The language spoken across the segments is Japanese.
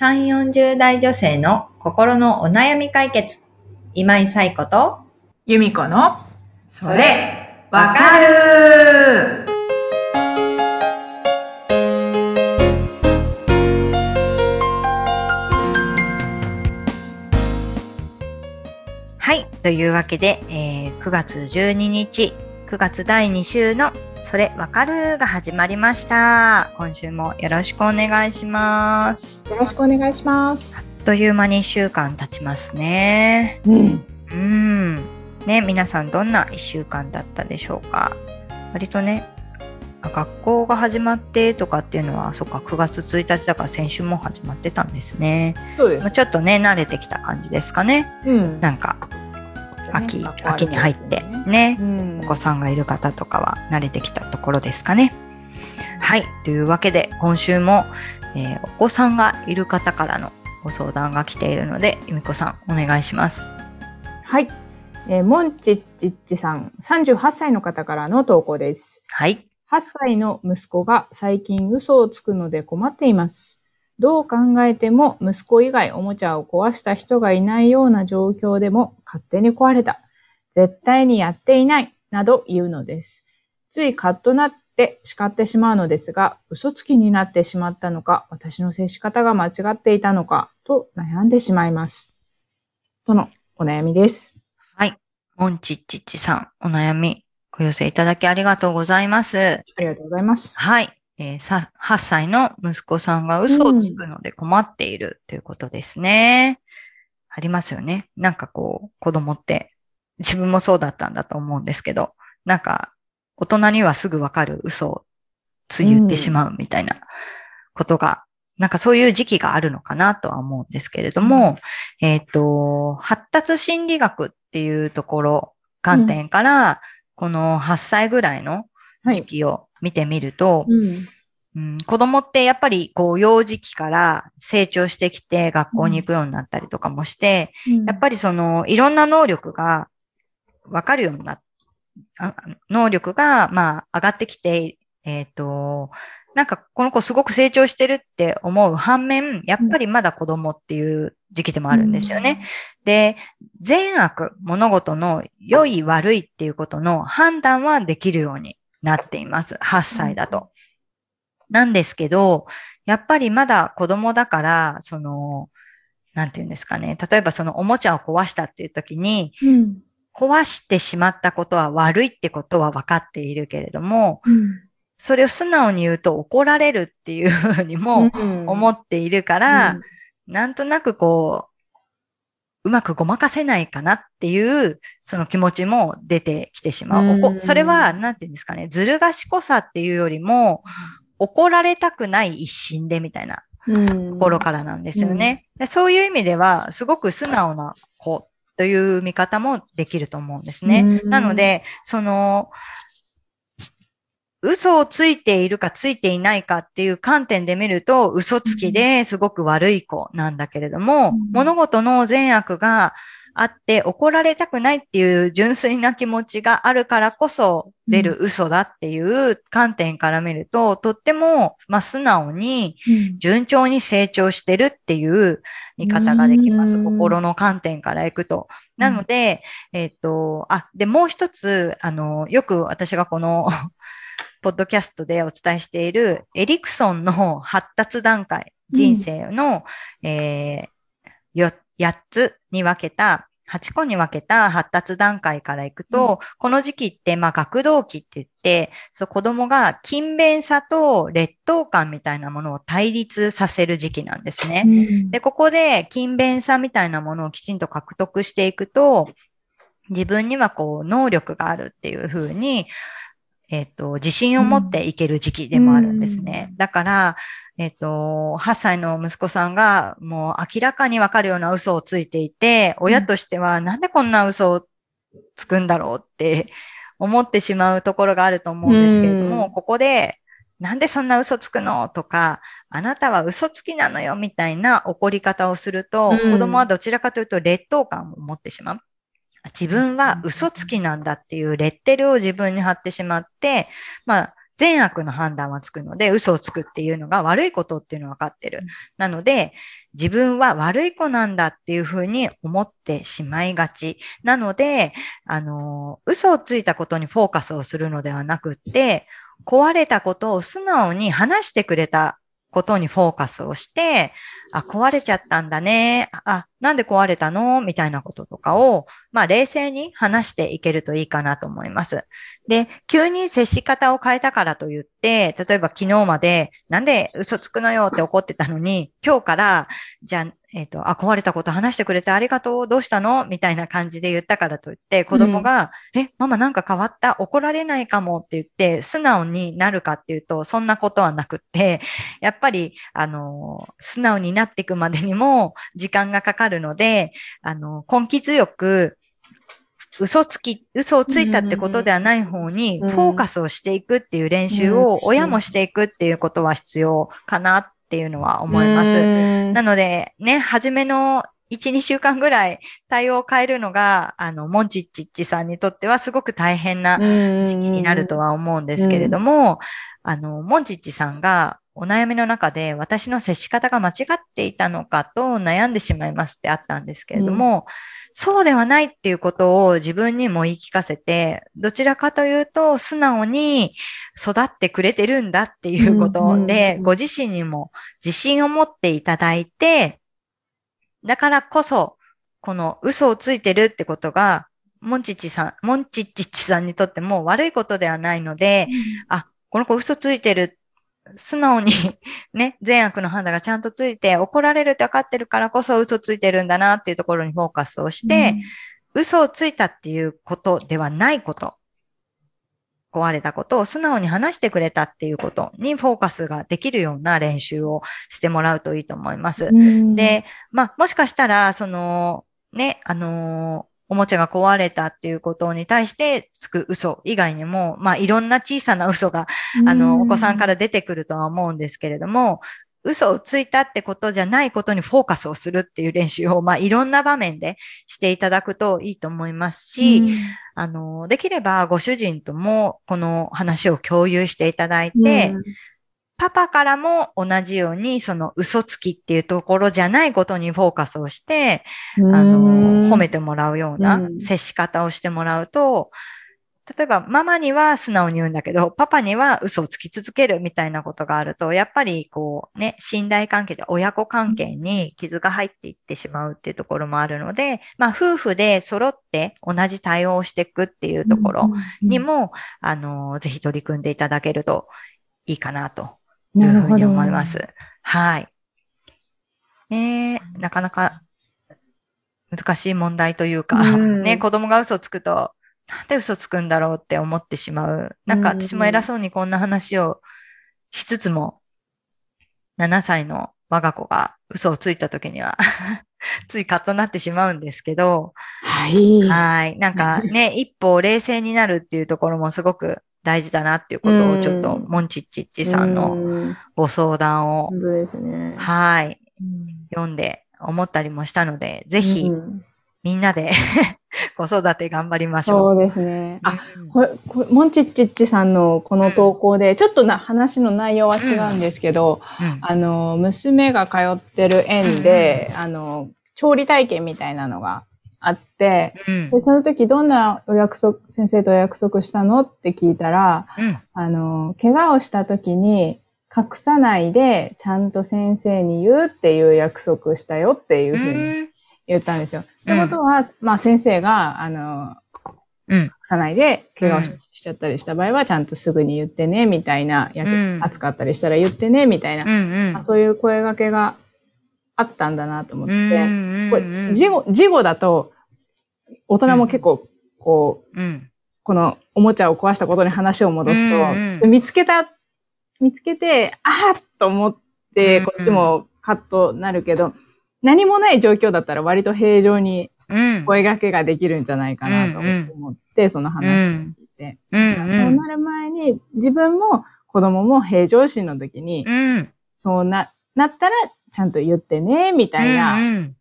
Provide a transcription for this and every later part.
3、40代女性の心のお悩み解決。今井彩子と、由美子の、それ、わかるはい。というわけで、えー9月12日、9月第2週のそれわかるが始まりました。今週もよろしくお願いします。よろしくお願いします。あっという間に1週間経ちますね。うん。うん。ね、皆さんどんな1週間だったでしょうか？割とね、あ学校が始まってとかっていうのは、そっか、9月1日だから先週も始まってたんですね。そうです。ちょっとね、慣れてきた感じですかね。うん。なんか、秋、学校ある秋に入ってとねねう。んお子さんがいる方とかは慣れてきたところですかね。はい。というわけで、今週も、えーお子さんがいる方からのご相談が来ているので、由美子さん、お願いします。はい。えー、モンチッチッチさん、38歳の方からの投稿です。はい。8歳の息子が最近嘘をつくので困っています。どう考えても息子以外おもちゃを壊した人がいないような状況でも勝手に壊れた。絶対にやっていない。など言うのです。ついカッとなって叱ってしまうのですが、嘘つきになってしまったのか、私の接し方が間違っていたのか、と悩んでしまいます。とのお悩みです。モンチッチッチさん、お悩み、お寄せいただきありがとうございます。ありがとうございます。はい。えーさ、8歳の息子さんが嘘をつくので困っているということですね。ありますよね。なんかこう、子供って、自分もそうだったんだと思うんですけど、なんか、大人にはすぐわかる嘘をつい言ってしまうみたいなことが、なんかそういう時期があるのかなとは思うんですけれども、えっ、と、発達心理学っていうところ、観点から、この8歳ぐらいの時はい。期を見てみると、うん。うん、子供ってやっぱりこう幼児期から成長してきて学校に行くようになったりとかもして、やっぱりそのいろんな能力がわかるようになっあ能力がまあ上がってきて、えっ、と、なんかこの子すごく成長してるって思う反面、やっぱりまだ子供っていう時期でもあるんですよね。で、善悪、物事の良い悪いっていうことの判断はできるようになっています。8歳だと。なんですけど、やっぱりまだ子供だから、その、なんていうんですかね。例えばそのおもちゃを壊したっていう時に、うん。壊してしまったことは悪いってことは分かっているけれども、うん。それを素直に言うと怒られるっていうふうにも思っているから、なんとなくこう、うまくごまかせないかなっていう、その気持ちも出てきてしまう。うんそれは、なんていうんですかね、ずる賢さっていうよりも、怒られたくない一心でみたいなうん。ところからなんですよね。でそういう意味では、すごく素直な子という見方もできると思うんですね。うん。なので、その、嘘をついているかついていないかっていう観点で見ると、嘘つきですごく悪い子なんだけれども、うん。物事の善悪があって怒られたくないっていう純粋な気持ちがあるからこそ出る嘘だっていう観点から見ると、とっても、まあ、素直にうん順調に成長してるっていう見方ができます。うん心の観点からいくと。なので、えっ、と、あ、で、もう一つ、あの、よく私がこの、ポッドキャストでお伝えしている、エリクソンの発達段階、人生の、えーよ8つに分けた、8個に分けた発達段階からいくと、この時期って、まあ、学童期って言って、そう子供が勤勉さと劣等感みたいなものを対立させる時期なんですね。うんで、ここで勤勉さみたいなものをきちんと獲得していくと、自分にはこう能力があるっていうふうに、えっ、と、自信を持っていける時期でもあるんですね。だから、えっ、と、8歳の息子さんがもう明らかにわかるような嘘をついていて、親としてはなんでこんな嘘をつくんだろうって思ってしまうところがあると思うんですけれども、うんここで、なんでそんな嘘つくのとか、あなたは嘘つきなのよみたいな怒り方をすると、うん子供はどちらかというと劣等感を持ってしまう。自分は嘘つきなんだっていうレッテルを自分に貼ってしまって、まあ、善悪の判断はつくので、嘘をつくっていうのが悪いことっていうのは分かってる。なので、自分は悪い子なんだっていうふうに思ってしまいがち。なので、あの、嘘をついたことにフォーカスをするのではなくって、壊れたことを素直に話してくれたことにフォーカスをして、あ、壊れちゃったんだね。あ、なんで壊れたの？みたいなこととかを、まあ冷静に話していけるといいかなと思います。で、急に接し方を変えたからといって、例えば昨日まで、なんで嘘つくのよって怒ってたのに、今日から、じゃあ、えっ、ー、と、あ、壊れたこと話してくれてありがとう、どうしたの？みたいな感じで言ったからといって、子供が、うん、え、ママなんか変わった？怒られないかもって言って、素直になるかっていうと、そんなことはなくって、やっぱり、あの、素直になっていくまでにも時間がかかるので、あの、根気強く、嘘つき、嘘をついたってことではない方にフォーカスをしていくっていう練習を親もしていくっていうことは必要かなっていうのは思います。なので、ね、初めの1、2週間ぐらい対応を変えるのが、あの、モンチッチッチさんにとってはすごく大変な時期になるとは思うんですけれども、あの、モンチッチさんがお悩みの中で私の接し方が間違っていたのかと悩んでしまいますってあったんですけれども、うん。そうではないっていうことを自分にも言い聞かせて、どちらかというと素直に育ってくれてるんだっていうことで、ご自身にも自信を持っていただいて、だからこそ、この嘘をついてるってことが、モンチッチさん、モンチッチッチさんにとっても悪いことではないので、うん、あ、この子嘘ついてる素直に ね、善悪の判断がちゃんとついて、怒られるって分かってるからこそ嘘ついてるんだなっていうところにフォーカスをして、うん、嘘をついたっていうことではないこと、壊れたことを素直に話してくれたっていうことにフォーカスができるような練習をしてもらうといいと思います。うん、で、まあ、もしかしたら、その、ね、あのーおもちゃが壊れたっていうことに対してつく嘘以外にも、まあいろんな小さな嘘が、あの、お子さんから出てくるとは思うんですけれども、嘘をついたってことじゃないことにフォーカスをするっていう練習を、まあいろんな場面でしていただくといいと思いますし、あの、できればご主人ともこの話を共有していただいて、パパからも同じように、その嘘つきっていうところじゃないことにフォーカスをして、あの、褒めてもらうような接し方をしてもらうと、例えばママには素直に言うんだけど、パパには嘘をつき続けるみたいなことがあると、やっぱりこうね、信頼関係で親子関係に傷が入っていってしまうっていうところもあるので、まあ夫婦で揃って同じ対応をしていくっていうところにも、あの、ぜひ取り組んでいただけるといいかなというふうに思います。はい。ねなかなか難しい問題というか、うん、ね、子供が嘘つくと、なんで嘘つくんだろうって思ってしまう。なんか私も偉そうにこんな話をしつつも、7歳の我が子が嘘をついた時には ついカッとなってしまうんですけど、はい。はい。なんかね、一歩冷静になるっていうところもすごく大事だなっていうことをちょっと、モンチッチッチさんのご相談を、ね。はい。読んで思ったりもしたので、ぜひ、みんなで 子育て頑張りましょう。そうですね。あ、これ、これモンチッチッチさんのこの投稿で、ちょっとな話の内容は違うんですけど、うんうん、あの、娘が通ってる園で、あの、調理体験みたいなのがあって、うん、でその時どんなお約束、先生とお約束したの？って聞いたら、うん、あの、怪我をした時に隠さないでちゃんと先生に言うっていう約束したよっていうふうに言ったんですよ。ってことは、まあ先生が、あの、うん、隠さないで怪我をし,、ちゃったりした場合はちゃんとすぐに言ってね、みたいな、うん、暑かったりしたら言ってね、みたいな、うんうん、そういう声掛けがあったんだなと思って、これ、事後、事後だと、大人も結構、こう、うん、このおもちゃを壊したことに話を戻すと、うんうん、見つけた、見つけて、ああと思って、こっちもカッとなるけど、何もない状況だったら割と平常に声掛けができるんじゃないかなと思って、その話を聞いて。そうなる前に、自分も子供も平常心の時に、そうな、なったらちゃんと言ってね、みたいな。うんうん、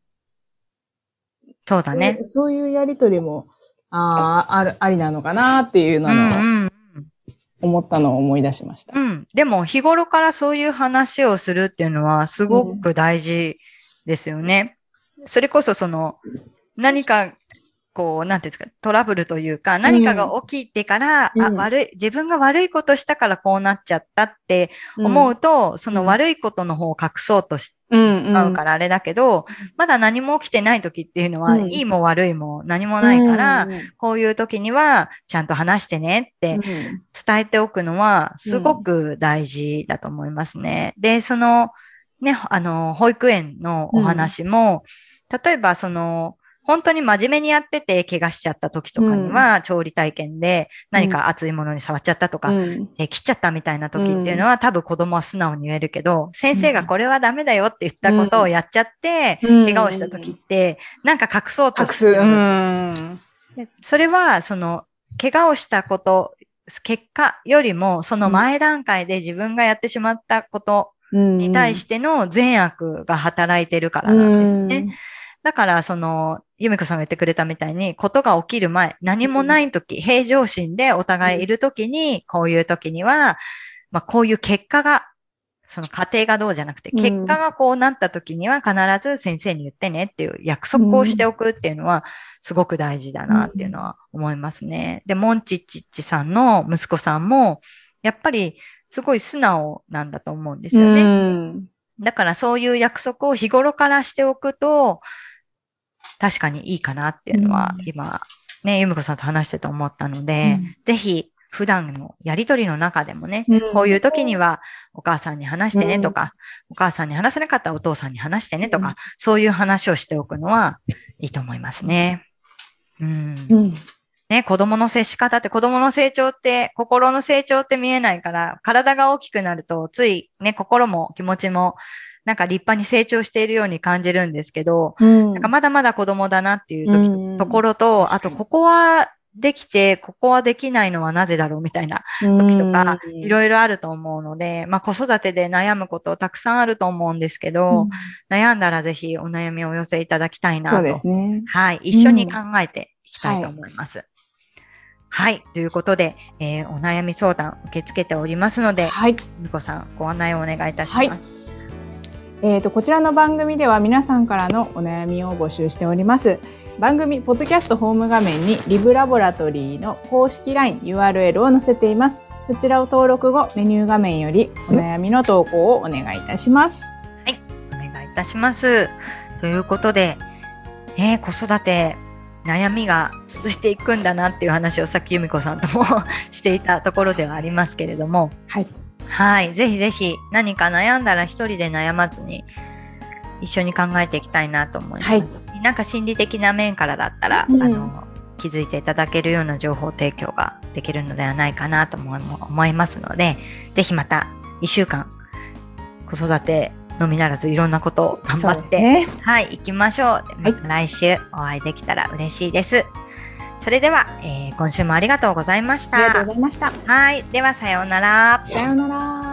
そうだねそう。そういうやりとりも、ああ、ある、ありなのかなっていうのの、うんうん、思ったのを思い出しました。うん。でも日頃からそういう話をするっていうのはすごく大事ですよね。それこそその何かこう、なんていうんですか、トラブルというか、何かが起きてから、あ、うん。悪い、自分が悪いことしたからこうなっちゃったって思うと、その悪いことの方を隠そうとしうん、うん。まうからあれだけど、まだ何も起きてない時っていうのは、うん。いいも悪いも何もないから、うん、うんこういう時にはちゃんと話してねって伝えておくのはすごく大事だと思いますね。で、その、ね、あの、保育園のお話も、例えばその、本当に真面目にやってて怪我しちゃった時とかには、調理体験で何か熱いものに触っちゃったとか、うん。えー切っちゃったみたいな時っていうのは、多分子供は素直に言えるけど、先生がこれはダメだよって言ったことをやっちゃって、うん。怪我をした時って、なんか隠そうと隠す。るうん。でそれは、その、怪我をしたこと、結果よりも、その前段階で自分がやってしまったことに対しての善悪が働いてるからなんですね。だから、その、ゆみこさんが言ってくれたみたいに、ことが起きる前、何もない時、平常心でお互いいる時に、こういう時には、まあ、こういう結果が、その過程がどうじゃなくて、うん。結果がこうなった時には必ず先生に言ってねっていう約束をしておくっていうのは、すごく大事だなっていうのは思いますね。で、モンチッチッチさんの息子さんも、やっぱりすごい素直なんだと思うんですよね。うん。だからそういう約束を日頃からしておくと、確かにいいかなっていうのは、うん。今、ね、ゆみこさんと話してて思ったので、ぜひ、普段のやりとりの中でもね、うん。こういう時にはお母さんに話してねとか、お母さんに話せなかったらお父さんに話してねとか、うん。そういう話をしておくのはいいと思いますね。うん。うん。ね、子供の接し方って子供の成長って、心の成長って見えないから、体が大きくなると、ついね、心も気持ちも、なんか立派に成長しているように感じるんですけど、うんなんかまだまだ子供だなっていう時、うんところと、あとここはできて、ここはできないのはなぜだろうみたいな時とか、うんいろいろあると思うので、まあ子育てで悩むことたくさんあると思うんですけど、悩んだらぜひお悩みをお寄せいただきたいなと。そうですね。はい。一緒に考えていきたいと思います。はい。ということで、えーお悩み相談受け付けておりますので、はい。みこさんご案内をお願いいたします。えー、とこちらの番組では皆さんからのお悩みを募集しております。番組ポッドキャストホーム画面にリブラボラトリーの公式 LINE URL を載せています。そちらを登録後メニュー画面よりお悩みの投稿をお願いいたします。お願いいたします。ということで、ね、子育て、悩みが続いていくんだなっていう話をさっき由美子さんとも していたところではありますけれども、はいはい。ぜひぜひ何か悩んだら一人で悩まずに一緒に考えていきたいなと思います。はいなんか心理的な面からだったら、うんあの、気づいていただけるような情報提供ができるのではないかなと思い思いますので、ぜひまた一週間子育てのみならずいろんなことを頑張って、ねはい、行きましょう。また来週お会いできたら嬉しいです。それでは、えー今週もありがとうございましありがとうた。ございましたはい、ではさようなら。さようなら